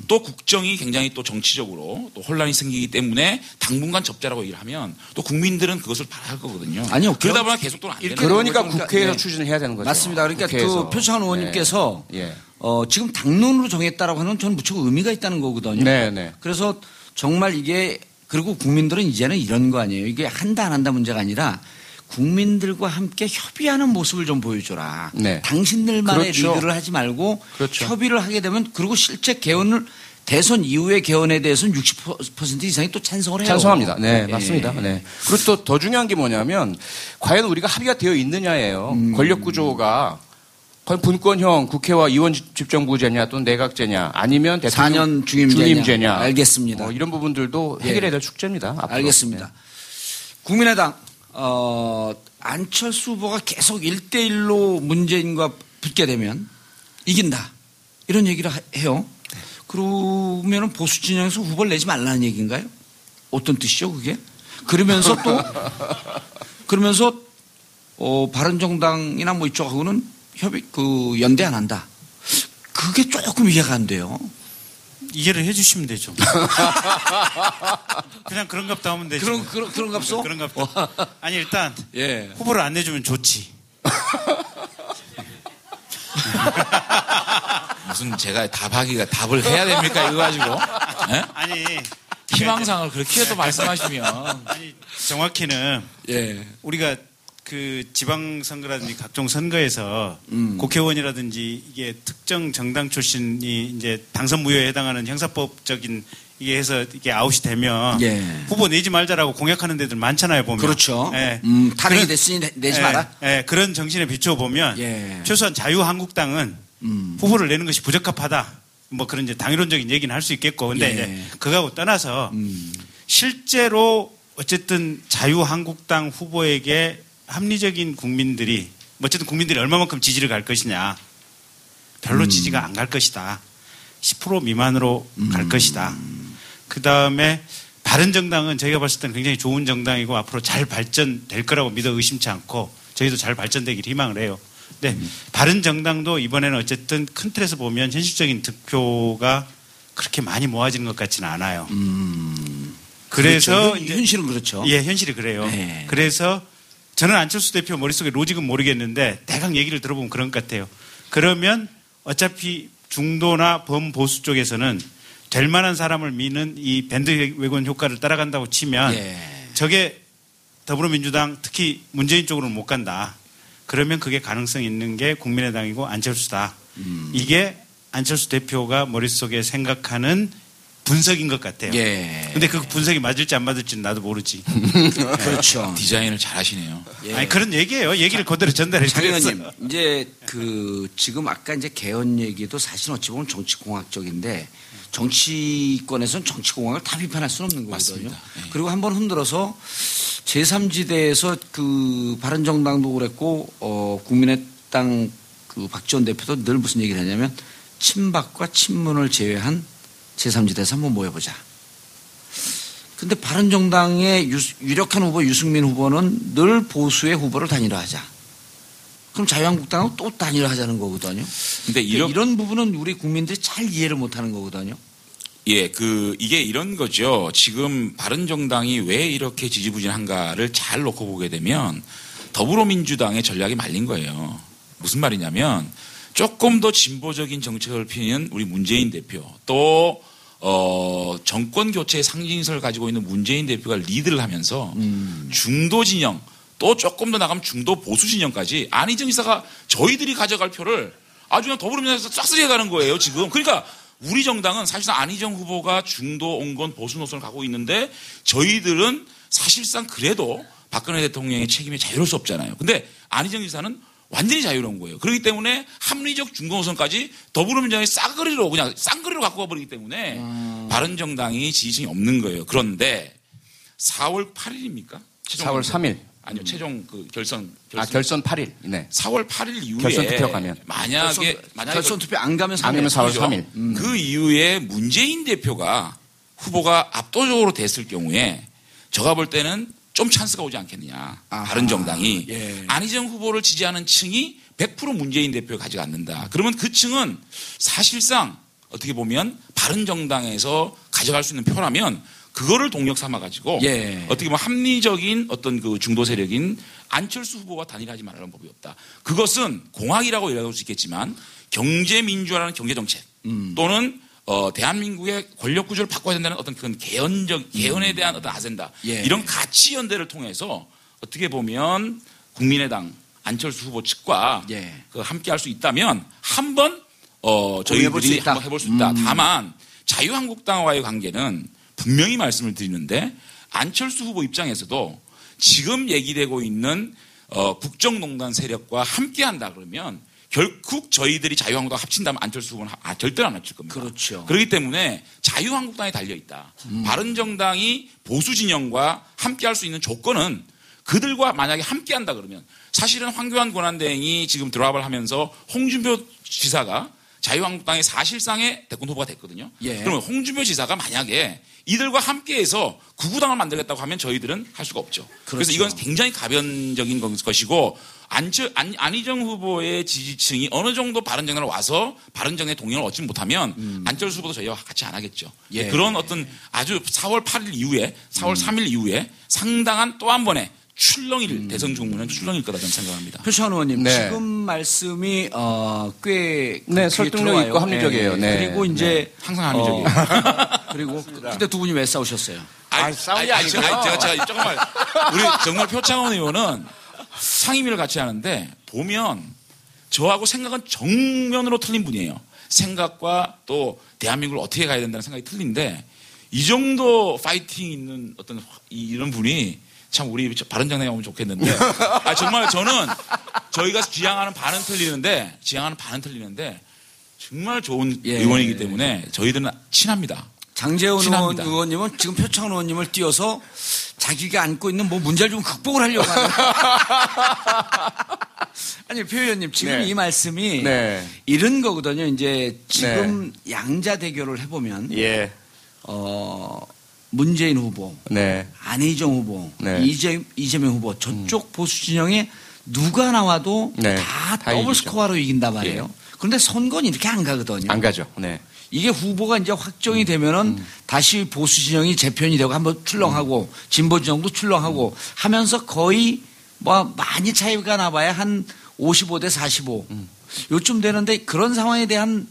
또 국정이 굉장히 또 정치적으로 또 혼란이 생기기 때문에 당분간 접자라고 얘기를 하면 또 국민들은 그것을 바랄 거거든요. 아니요. 그러다 보면 계속 또안 되는. 그러니까 그러니까, 국회에서 네. 추진을 해야 되는 거죠. 맞습니다. 그러니까 국회에서. 그 표창원 의원님께서 네. 예. 어, 지금 당론으로 정했다라고 하는 건 저는 무척 의미가 있다는 거거든요. 네, 네. 그래서 정말 이게 그리고 국민들은 이제는 이런 거 아니에요. 이게 한다 안 한다 문제가 아니라 국민들과 함께 협의하는 모습을 좀 보여줘라. 네. 당신들만의 그렇죠. 리드를 하지 말고 그렇죠. 협의를 하게 되면 그리고 실제 개헌을 대선 이후의 개헌에 대해서는 60% 이상이 또 찬성을 해요. 찬성합니다. 네, 예. 맞습니다. 네. 그리고 또 더 중요한 게 뭐냐면 과연 우리가 합의가 되어 있느냐예요. 음. 권력 구조가 과연 분권형 국회와 의원 집정부제냐 또는 내각제냐 아니면 대통령 4년 중임제냐. 중임제냐. 알겠습니다. 뭐 이런 부분들도 예. 해결해야 될 숙제입니다. 앞으로. 알겠습니다. 국민의당 어, 안철수 후보가 계속 1대1로 문재인과 붙게 되면 이긴다. 이런 얘기를 하- 해요. 그러면 보수 진영에서 후보를 내지 말라는 얘기인가요? 어떤 뜻이죠, 그게? 그러면서 또 그러면서 어, 바른정당이나 뭐 이쪽하고는 협의 그 연대 안 한다. 그게 조금 이해가 안 돼요. 이해를 해주시면 되죠. 그냥 그런갑다 하면 되죠. 그런 그런 그런갑소? 그런갑다. 아니 일단 예. 후보를 안 내주면 좋지. 무슨 제가 답하기가 답을 해야 됩니까 이거 가지고 예? 아니 희망상을 그렇게 또 말씀하시면 아니 정확히는 예. 우리가 그 지방선거라든지 각종 선거에서 음. 국회의원이라든지 이게 특정 정당 출신이 이제 당선 무효에 해당하는 형사법적인 이게 해서 이게 아웃이 되면 예. 후보 내지 말자라고 공약하는 데들 많잖아요 보면. 그렇죠. 예. 음, 탄핵이 됐으니 내- 내지 예, 마라. 예, 그런 정신에 비추어 보면 예. 최소한 자유한국당은 음. 후보를 내는 것이 부적합하다. 뭐 그런 이제 당위론적인 얘기는 할 수 있겠고, 근데 예. 이제 그거하고 떠나서 음. 실제로 어쨌든 자유한국당 후보에게 합리적인 국민들이 뭐 어쨌든 국민들이 얼마만큼 지지를 갈 것이냐 별로 지지가 안 갈 것이다 10% 미만으로 갈 것이다 그 다음에 바른 정당은 저희가 봤을 때는 굉장히 좋은 정당이고 앞으로 잘 발전될 거라고 믿어 의심치 않고 저희도 잘 발전되길 희망을 해요. 근데 바른 정당도 이번에는 어쨌든 큰 틀에서 보면 현실적인 득표가 그렇게 많이 모아지는 것 같지는 않아요. 그래서 그렇죠. 현실은 그렇죠. 예, 현실이 그래요. 네. 그래서 저는 안철수 대표 머릿속에 로직은 모르겠는데 대강 얘기를 들어보면 그런 것 같아요. 그러면 어차피 중도나 범보수 쪽에서는 될 만한 사람을 미는 이 밴드웨건 효과를 따라간다고 치면 예. 저게 더불어민주당 특히 문재인 쪽으로는 못 간다. 그러면 그게 가능성 있는 게 국민의당이고 안철수다. 음. 이게 안철수 대표가 머릿속에 생각하는 분석인 것 같아요. 예. 근데 그 분석이 맞을지 안 맞을지는 나도 모르지. 그렇죠. 디자인을 잘 하시네요. 예. 아니 그런 얘기예요. 얘기를 그대로 전달해. 의원님, 이제 그 지금 아까 이제 개헌 얘기도 사실 어찌 보면 정치공학적인데 정치권에서는 정치공학을 다 비판할 수는 없는 거거든요. 맞습니다. 예. 그리고 한번 흔들어서 제3지대에서 그 바른정당도 그랬고 어 국민의당 그 박지원 대표도 늘 무슨 얘기를 하냐면 친박과 친문을 제외한 제3지대에서 한번 모여보자. 근데 바른정당의 유, 유력한 후보 유승민 후보는 늘 보수의 후보를 단일화하자. 그럼 자유한국당은 또 단일화하자는 거거든요. 근데 이런, 이런 이런 부분은 우리 국민들이 잘 이해를 못하는 거거든요. 예, 그 이게 이런 거죠. 지금 바른정당이 왜 이렇게 지지부진한가를 잘 놓고 보게 되면 더불어민주당의 전략이 말린 거예요. 무슨 말이냐면 조금 더 진보적인 정책을 피는 우리 문재인 대표 또 어, 정권 교체의 상징성을 가지고 있는 문재인 대표가 리드를 하면서 중도 진영 또 조금 더 나가면 중도 보수 진영까지 안희정 지사가 저희들이 가져갈 표를 아주 그냥 더불어민주당에서 싹쓸이 해가는 거예요 지금. 그러니까 우리 정당은 사실상 안희정 후보가 중도 온건 보수 노선을 가고 있는데 저희들은 사실상 그래도 박근혜 대통령의 책임에 자유로울 수 없잖아요. 근데 안희정 지사는 완전히 자유로운 거예요. 그렇기 때문에 합리적 중도 노선까지 더불어민주당의 싸그리로 그냥 쌍그리로 갖고 가버리기 때문에 바른정당이 지지층이 없는 거예요. 그런데 4월 8일입니까? 4월 3일. 아니요, 최종 그 결선. 아, 결선 8일. 네. 4월 8일 이후에 결선 투표 가면. 만약에 결선, 만약에 결선 투표 안 가면 안 가면 4월 그죠? 3일. 그 이후에 문재인 대표가 후보가 압도적으로 됐을 경우에 제가 볼 때는 좀 찬스가 오지 않겠느냐. 아하. 바른 정당이 예. 안희정 후보를 지지하는 층이 100% 문재인 대표를 가져갔는다. 그러면 그 층은 사실상 어떻게 보면 바른 정당에서 가져갈 수 있는 표라면 그거를 동력 삼아 가지고 예. 어떻게 보면 합리적인 어떤 그 중도 세력인 안철수 후보와 단일하지 말라는 법이 없다. 그것은 공학이라고 이야기할 수 있겠지만 경제 민주화라는 경제 정책 음. 또는 어, 대한민국의 권력 구조를 바꿔야 된다는 어떤 그런 개헌적 개헌에 대한 어떤 아젠다 음. 예. 이런 가치 연대를 통해서 어떻게 보면 국민의당 안철수 후보 측과 예. 그 함께 할 수 있다면 한번 어, 저희들이. 음. 한번 해볼 수 있다. 다만 자유한국당과의 관계는 분명히 말씀을 드리는데 안철수 후보 입장에서도 지금 얘기되고 있는 어, 국정농단 세력과 함께 한다 그러면 결국 저희들이 자유한국당 합친다면 안철수 후보는 하- 아, 절대로 안 합칠 겁니다. 그렇죠. 그렇기 때문에 자유한국당에 달려 있다. 음. 바른정당이 보수 진영과 함께 할 수 있는 조건은 그들과 만약에 함께 한다 그러면 사실은 황교안 권한대행이 지금 드랍을 하면서 홍준표 지사가 자유한국당의 사실상의 대권 후보가 됐거든요. 예. 그러면 홍준표 지사가 만약에 이들과 함께해서 구구당을 만들겠다고 하면 저희들은 할 수가 없죠. 그래서 그렇죠. 이건 굉장히 가변적인 것이고 안철, 안, 안희정 후보의 지지층이 어느 정도 바른정당을 와서 바른정당의 동의를 얻지 못하면 안철수 후보도 저희와 같이 안 하겠죠. 음. 예. 음. 그런 어떤 아주 4월 8일 이후에 4월 3일 이후에 상당한 또 한 번의 출렁일 음. 대선 중문은 출렁일 거다 저는 생각합니다. 표창원 의원님 네. 지금 말씀이 어, 꽤 네, 귀에 설득력 들어와요. 있고 합리적이에요. 네. 그리고 이제 항상 합리적이에요. 어, 그리고 그때 두 분이 왜 싸우셨어요? 아니, 싸움이 아니, 아니고요. 제가, 제가, 제가 조금만 우리 정말 표창원 의원은 상임위를 같이 하는데 보면 저하고 생각은 정면으로 틀린 분이에요. 생각과 또 대한민국을 어떻게 가야 된다는 생각이 틀린데 이 정도 파이팅 있는 어떤 이- 이런 분이 참 우리 바른정당에 오면 좋겠는데 아 정말 저는 저희가 지향하는 바는 틀리는데 지향하는 바는 틀리는데 정말 좋은 예. 의원이기 때문에 저희들은 친합니다. 의원, 친합니다. 의원 님은 지금 표창원 의원님을 띄워서 자기가 안고 있는 뭐 문제를 좀 극복을 하려고 하는. 아니 표 의원님 지금 네. 이 말씀이 네. 이런 거거든요. 이제 지금 양자 대결을 해보면 예. 어, 문재인 후보, 네. 안희정 후보, 네. 이재, 이재명 후보 저쪽 보수 진영에 누가 나와도 네, 다다 더블 이기죠. 스코어로 이긴단 말이에요. 그런데 선거는 이렇게 안 가거든요. 안 가죠. 네. 이게 후보가 이제 확정이 되면은 다시 보수 진영이 재편이 되고 한번 출렁하고 진보 진영도 출렁하고 하면서 거의 뭐 많이 차이가 나봐야 한 55 대 45 요쯤 되는데 그런 상황에 대한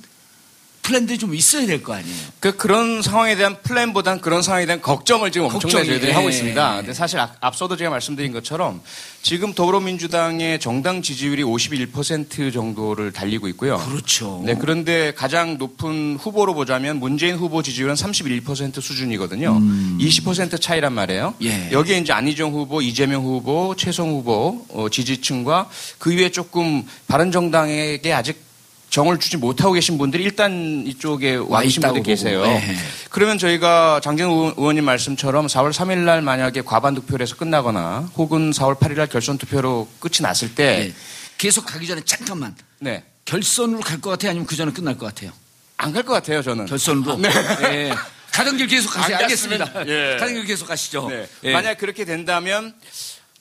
플랜들이 좀 있어야 될 거 아니에요. 그 그런 상황에 대한 플랜보단 그런 상황에 대한 걱정을 지금 엄청나게 저희들이 예. 하고 있습니다. 근데 사실 앞- 앞서도 제가 말씀드린 것처럼 지금 더불어민주당의 정당 지지율이 51% 정도를 달리고 있고요. 그렇죠. 네, 그런데 가장 높은 후보로 보자면 문재인 후보 지지율은 31% 수준이거든요. 20% 차이란 말이에요. 예. 여기에 이제 안희정 후보, 이재명 후보, 최성 후보 어, 지지층과 그 위에 조금 바른정당에게 아직 정을 주지 못하고 계신 분들이 일단 이쪽에 와 계신 분들이 계세요. 예. 그러면 저희가 의원- 의원님 말씀처럼 4월 3일 날 만약에 과반 투표를 해서 끝나거나 혹은 4월 8일 날 결선 투표로 끝이 났을 때 네. 계속 가기 전에 잠깐만 네. 결선으로 갈 것 같아요? 아니면 그 전에 끝날 것 같아요? 안 갈 것 같아요, 저는. 결선으로? 네. 예. 가던 길 계속 가세요. 안 알겠습니다. 예. 가던 길 계속 가시죠. 네. 예. 만약 그렇게 된다면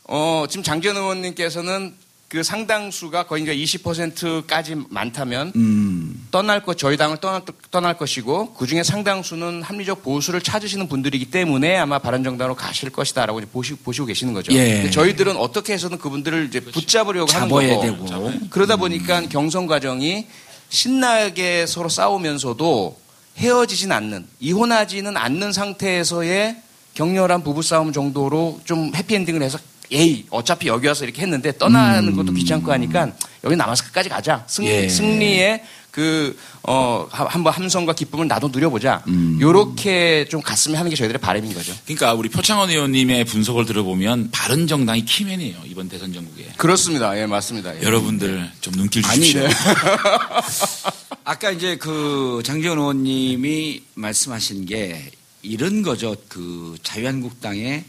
어, 지금 장재훈 의원님께서는 그 상당수가 거의 이제 20%까지 많다면 음. 떠날 것 저희 당을 떠날, 떠날 것이고 그 중에 상당수는 합리적 보수를 찾으시는 분들이기 때문에 아마 바른정당으로 가실 것이다라고 보시, 보시고 계시는 거죠. 예. 저희들은 어떻게 해서든 그분들을 이제 붙잡으려고 하는 잡아야 거고 되고. 그러다 보니까 경선 과정이 신나게 서로 싸우면서도 헤어지진 않는 이혼하지는 않는 상태에서의 격렬한 부부싸움 정도로 좀 해피엔딩을 해서 에이 어차피 여기 와서 이렇게 했는데 떠나는 것도 귀찮고 하니까 여기 남아서 끝까지 가자 승, 예. 승리의 그 어, 하- 한번 함성과 기쁨을 나도 누려보자 음. 요렇게 좀 갔으면 하는 게 저희들의 바람인 거죠 그러니까 우리 표창원 의원님의 분석을 들어보면 바른 정당이 키맨이에요 이번 대선 전국에. 그렇습니다 예 맞습니다 예. 여러분들 좀 눈길 아니, 주십시오. 네. 아까 이제 그 장재원 의원님이 말씀하신 게 이런 거죠. 그 자유한국당의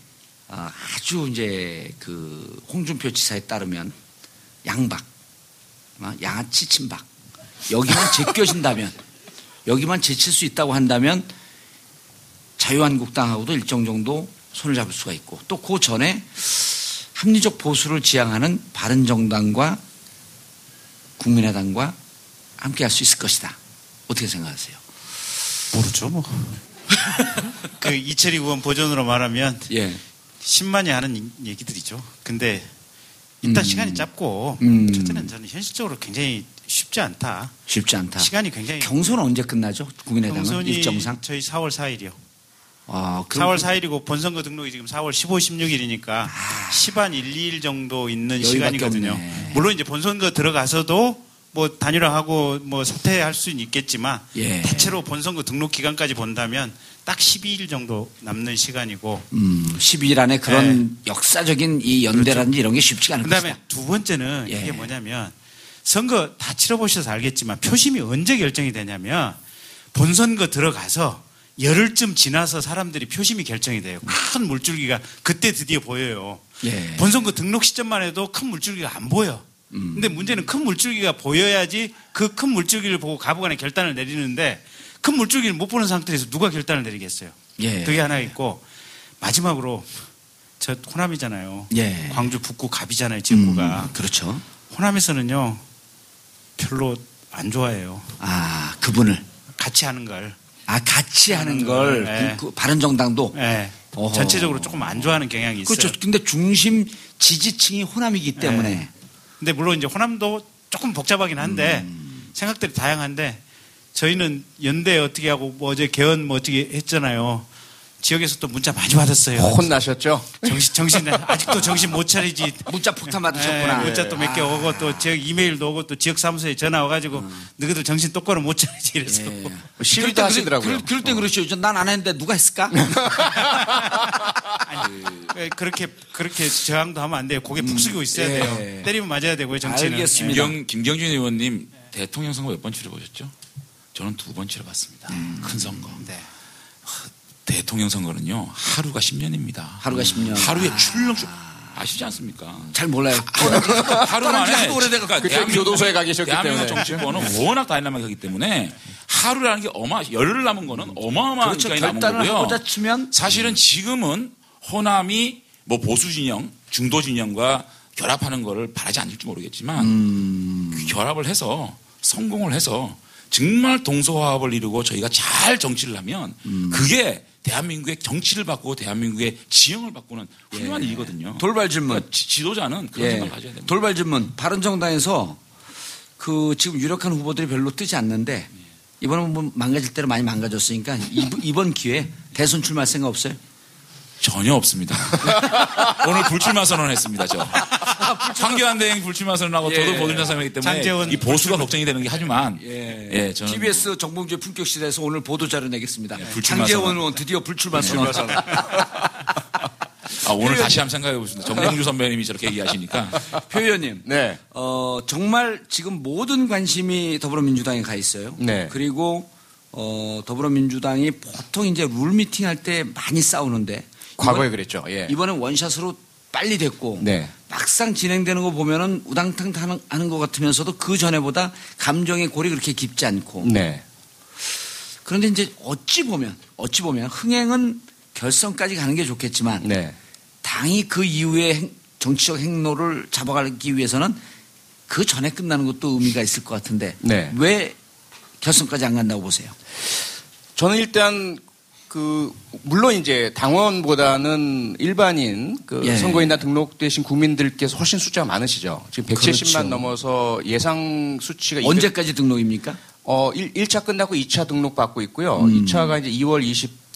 아, 아주 이제 그 홍준표 지사에 따르면 양박, 아, 양아치 친박. 여기만 제껴진다면, 여기만 제칠 수 있다고 한다면 자유한국당하고도 일정 정도 손을 잡을 수가 있고 또 그 전에 합리적 보수를 지향하는 바른정당과 국민의당과 함께 할 수 있을 것이다. 어떻게 생각하세요? 모르죠 뭐. 그 이철희 의원 버전으로 말하면 예. 10만이 하는 이- 얘기들이죠. 근데 일단 음. 시간이 짧고 음. 첫째는 저는 현실적으로 굉장히 쉽지 않다. 쉽지 않다. 시간이 굉장히 경선 언제 끝나죠? 국민의당은 일정상. 저희 4월 4일이요. 아, 그럼 4월 4일이고 본선거 등록이 지금 4월 15, 16일이니까 10한 1, 2일 정도 있는 아. 시간이거든요. 없네. 물론 이제 본선거 들어가서도 뭐 단일화하고 뭐 사퇴할 수는 있겠지만 예. 대체로 본선거 등록 기간까지 본다면 딱 12일 정도 남는 시간이고 음, 12일 안에 그런 역사적인 이 연대라든지 이런 게 쉽지가 않을 그다음에 것이다. 두 번째는 예. 이게 뭐냐면 선거 다 치러보셔서 알겠지만 표심이 언제 결정이 되냐면 본선거 들어가서 열흘쯤 지나서 사람들이 표심이 결정이 돼요. 큰 물줄기가 그때 드디어 보여요. 예. 본선거 등록 시점만 해도 큰 물줄기가 안 보여. 음. 근데 문제는 큰 물줄기가 보여야지 그 큰 물줄기를 보고 가부간에 결단을 내리는데 큰 물줄기를 못 보는 상태에서 누가 결단을 내리겠어요. 예. 그게 하나 있고 마지막으로 저 호남이잖아요. 예. 광주 북구 갑이잖아요. 지역구가. 음, 그렇죠. 호남에서는요 별로 안 좋아해요. 아, 그분을. 같이 하는 걸. 아, 같이 하는 하는 걸, 걸, 예. 그, 그 바른정당도. 예. 어허. 전체적으로 조금 안 좋아하는 경향이 있어요. 그렇죠. 근데 중심 지지층이 호남이기 때문에. 예. 근데 물론 이제 호남도 조금 복잡하긴 한데 음. 생각들이 다양한데 저희는 연대 어떻게 하고 뭐 어제 개헌 뭐 어떻게 했잖아요. 지역에서 또 문자 많이 받았어요. 혼나셨죠? 정신 정신 아직도 정신 못 차리지. 문자 폭탄 받으셨구나. 예, 문자 또 몇개 아. 오고 또 지역 이메일도 오고 또 지역 사무소에 전화 와가지고 너희들 정신 똑바로 못 차리지 이래서 예. 시위도 그럴 때 하시더라고요. 그럴, 그럴 때 그러시죠. 난 안 했는데 누가 했을까? 예, 그렇게 그렇게 저항도 하면 안 돼요. 고개 푹 숙이고 있어야 예. 돼요. 때리면 맞아야 되고요. 정치는. 알겠습니다. 김경, 김경준 의원님 대통령 선거 몇 번 치러보셨죠? 저는 두 번 치러봤습니다. 큰 선거. 네. 대통령 선거는요 하루가 10년입니다. 하루가 10년. 하루에 출력 아시지 않습니까? 잘 몰라요. 하루 만에 그러니까 그때 교도소에 가 계셨기 대한민국 때문에. 정치권은 워낙 다이나믹하기 때문에 하루라는 게 어마 열흘 남은 거는 어마어마한 그렇죠. 기간이 남은 결단을 거고요. 하고자 치면 사실은 지금은 호남이 뭐 보수 진영, 중도 진영과 결합하는 거를 바라지 않을지 모르겠지만 음. 그 결합을 해서 성공을 해서 정말 동서화합을 이루고 저희가 잘 정치를 하면 음. 그게 대한민국의 정치를 바꾸고 대한민국의 지형을 바꾸는 훌륭한 일이거든요. 예. 돌발 질문. 그러니까 지- 지도자는 그런 예. 생각을 가져야 됩니다. 돌발 질문. 바른정당에서 그 지금 유력한 후보들이 별로 뜨지 않는데 이번은 뭐 망가질 대로 많이 망가졌으니까 이- 이번 기회에 대선 출마할 생각 없어요? 전혀 없습니다. 오늘 불출마 선언했습니다. 저 황교안 대행 불출마 선언하고 예. 저도 보존자 선언이기 때문에 이 보수가 걱정이 되는 게 하지만 예. 예, 저는 TBS 정봉주의 품격 시대에서 오늘 보도 자료 내겠습니다. 예, 장재원. 의원 드디어 불출마 선언. 아, 오늘 다시 한번 생각해 보겠습니다. 정봉주 선배님이 저렇게 얘기하시니까 표 의원님. 네. 어, 정말 지금 모든 관심이 더불어민주당에 가 있어요. 네. 그리고 어, 더불어민주당이 보통 이제 룰 미팅 할 때 많이 싸우는데 과거에 이번- 그랬죠. 예. 이번엔 원샷으로 빨리 됐고 네. 막상 진행되는 거 보면은 우당탕 하는, 하는 것 같으면서도 그 전에보다 감정의 골이 그렇게 깊지 않고 네. 그런데 이제 어찌 보면 어찌 보면 흥행은 결선까지 가는 게 좋겠지만 네. 당이 그 이후에 행- 정치적 행로를 잡아가기 위해서는 그 전에 끝나는 것도 의미가 있을 것 같은데 네. 왜 결선까지 안 간다고 보세요? 저는 일단 그 물론 이제 당원보다는 일반인 그 예. 선거인단 등록되신 국민들께서 훨씬 숫자가 많으시죠. 지금 170만 그렇죠. 넘어서 예상 수치가 200 언제까지 등록입니까? 어, 1, 차 끝나고 2차 등록 받고 있고요. 음. 2차가 이제 2월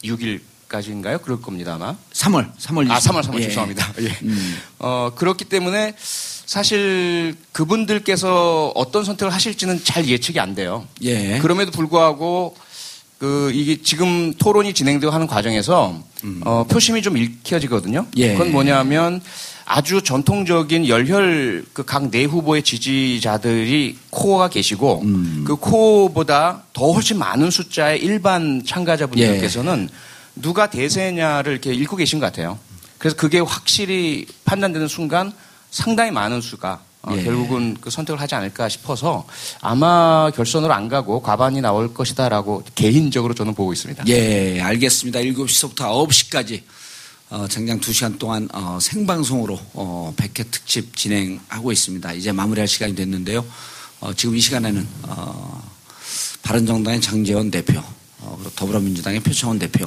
26일 까지인가요? 그럴 겁니다, 아마. 3월, 3월. 아, 3월, 3월 예. 죄송합니다. 예. 음. 어, 그렇기 때문에 사실 그분들께서 어떤 선택을 하실지는 잘 예측이 안 돼요. 예. 그럼에도 불구하고 그 이게 지금 토론이 진행되고 하는 과정에서 어, 표심이 좀 읽혀지거든요. 예. 그건 뭐냐면 아주 전통적인 열혈 그 각 내 후보의 지지자들이 코어가 계시고 음. 그 코어보다 더 훨씬 많은 숫자의 일반 참가자분들께서는 누가 대세냐를 이렇게 읽고 계신 것 같아요. 그래서 그게 확실히 판단되는 순간 상당히 많은 수가 어, 예. 결국은 그 선택을 하지 않을까 싶어서 아마 결선으로 안 가고 과반이 나올 것이다라고 개인적으로 저는 보고 있습니다. 예, 알겠습니다. 7시부터 9시까지 어, 장장 2시간 동안 어, 생방송으로 어, 100회 특집 진행하고 있습니다. 이제 마무리할 시간이 됐는데요. 어, 지금 이 시간에는 어, 바른정당의 장재원 대표, 어, 그리고 더불어민주당의 표창원 대표,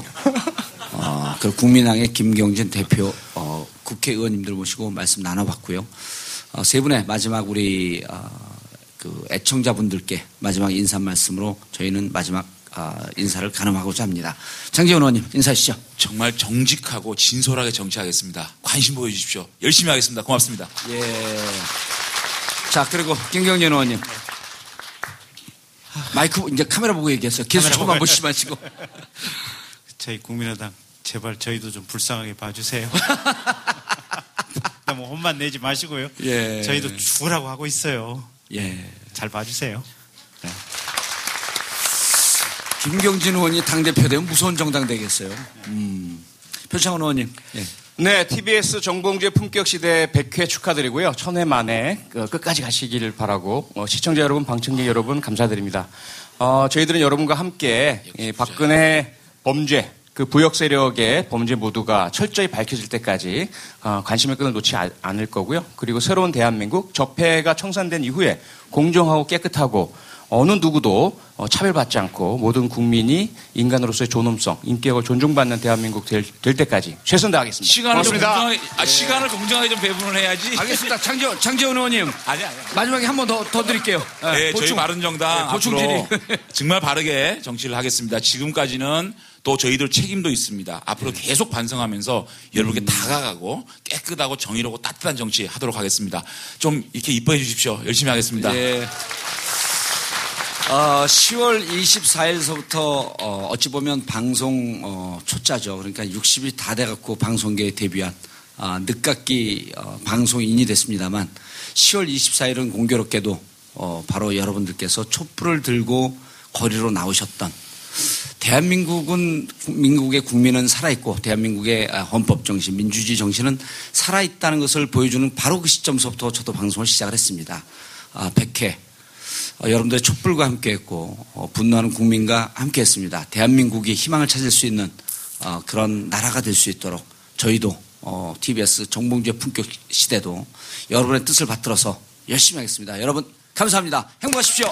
어, 그리고 국민당의 김경진 대표, 어, 국회의원님들 모시고 말씀 나눠봤고요. 어, 세 분의 마지막 우리 어, 그 애청자분들께 마지막 인사 말씀으로 저희는 마지막 아, 인사를 가늠하고자 합니다. 장재원 의원님 인사하시죠. 정말 정직하고 진솔하게 정치하겠습니다. 관심 보여주십시오. 열심히 하겠습니다. 고맙습니다. 예. 자 그리고 김경진 의원님 마이크 이제 카메라 보고 얘기했어요. 계속 저만. 보시지 마시고. 저희 국민의당 제발 저희도 좀 불쌍하게 봐주세요. 혼만 내지 마시고요. 예. 저희도 죽으라고 하고 있어요. 예. 잘 봐주세요. 김경진 의원이 당 대표 되면 무서운 정당 되겠어요. 음. 표창원 의원님. 예. 네, TBS 정봉주의 품격 시대 100회 축하드리고요. 천회 만에 그 끝까지 가시기를 바라고 어, 시청자 여러분, 방청객 여러분 감사드립니다. 어, 저희들은 여러분과 함께 이 박근혜 범죄 그 부역 세력의 범죄 모두가 철저히 밝혀질 때까지 어, 관심의 끈을 놓지 아- 않을 거고요. 그리고 새로운 대한민국 적폐가 청산된 이후에 공정하고 깨끗하고 어느 누구도 어, 차별받지 않고 모든 국민이 인간으로서의 존엄성, 인격을 존중받는 대한민국 될, 될 때까지 최선 다하겠습니다. 시간을. 공정하게, 아, 시간을 공정하게 좀 배분을 해야지. 알겠습니다. 장재원, 장재원 의원님. 아니, 아니. 마지막에 한 번 더 더 드릴게요. 예, 네, 저희 보충. 바른정당 네, 보충 앞으로. 정말 바르게 정치를 하겠습니다. 지금까지는 또 저희들 책임도 있습니다. 앞으로 계속 반성하면서 여러분께 다가가고 깨끗하고 정의롭고 따뜻한 정치 하도록 하겠습니다. 좀 이렇게 이뻐해 주십시오. 열심히 하겠습니다. 예. 어, 10월 24일서부터 어, 어찌 보면 방송 어, 초짜죠. 그러니까 60이 다 돼갖고 방송계에 데뷔한 아, 늦깎이 어, 방송인이 됐습니다만 10월 24일은 공교롭게도 어, 바로 여러분들께서 촛불을 들고 거리로 나오셨던 대한민국은 민국의 국민은 살아있고 대한민국의 아, 헌법 정신, 민주주의 정신은 살아있다는 것을 보여주는 바로 그 시점서부터 저도 방송을 시작을 했습니다. 아, 100회 어, 여러분들의 촛불과 함께 했고 어, 분노하는 국민과 함께 했습니다. 대한민국이 희망을 찾을 수 있는 어, 그런 나라가 될 수 있도록 저희도 어, TBS 정봉주의 품격 시대도 여러분의 뜻을 받들어서 열심히 하겠습니다. 여러분 감사합니다. 행복하십시오.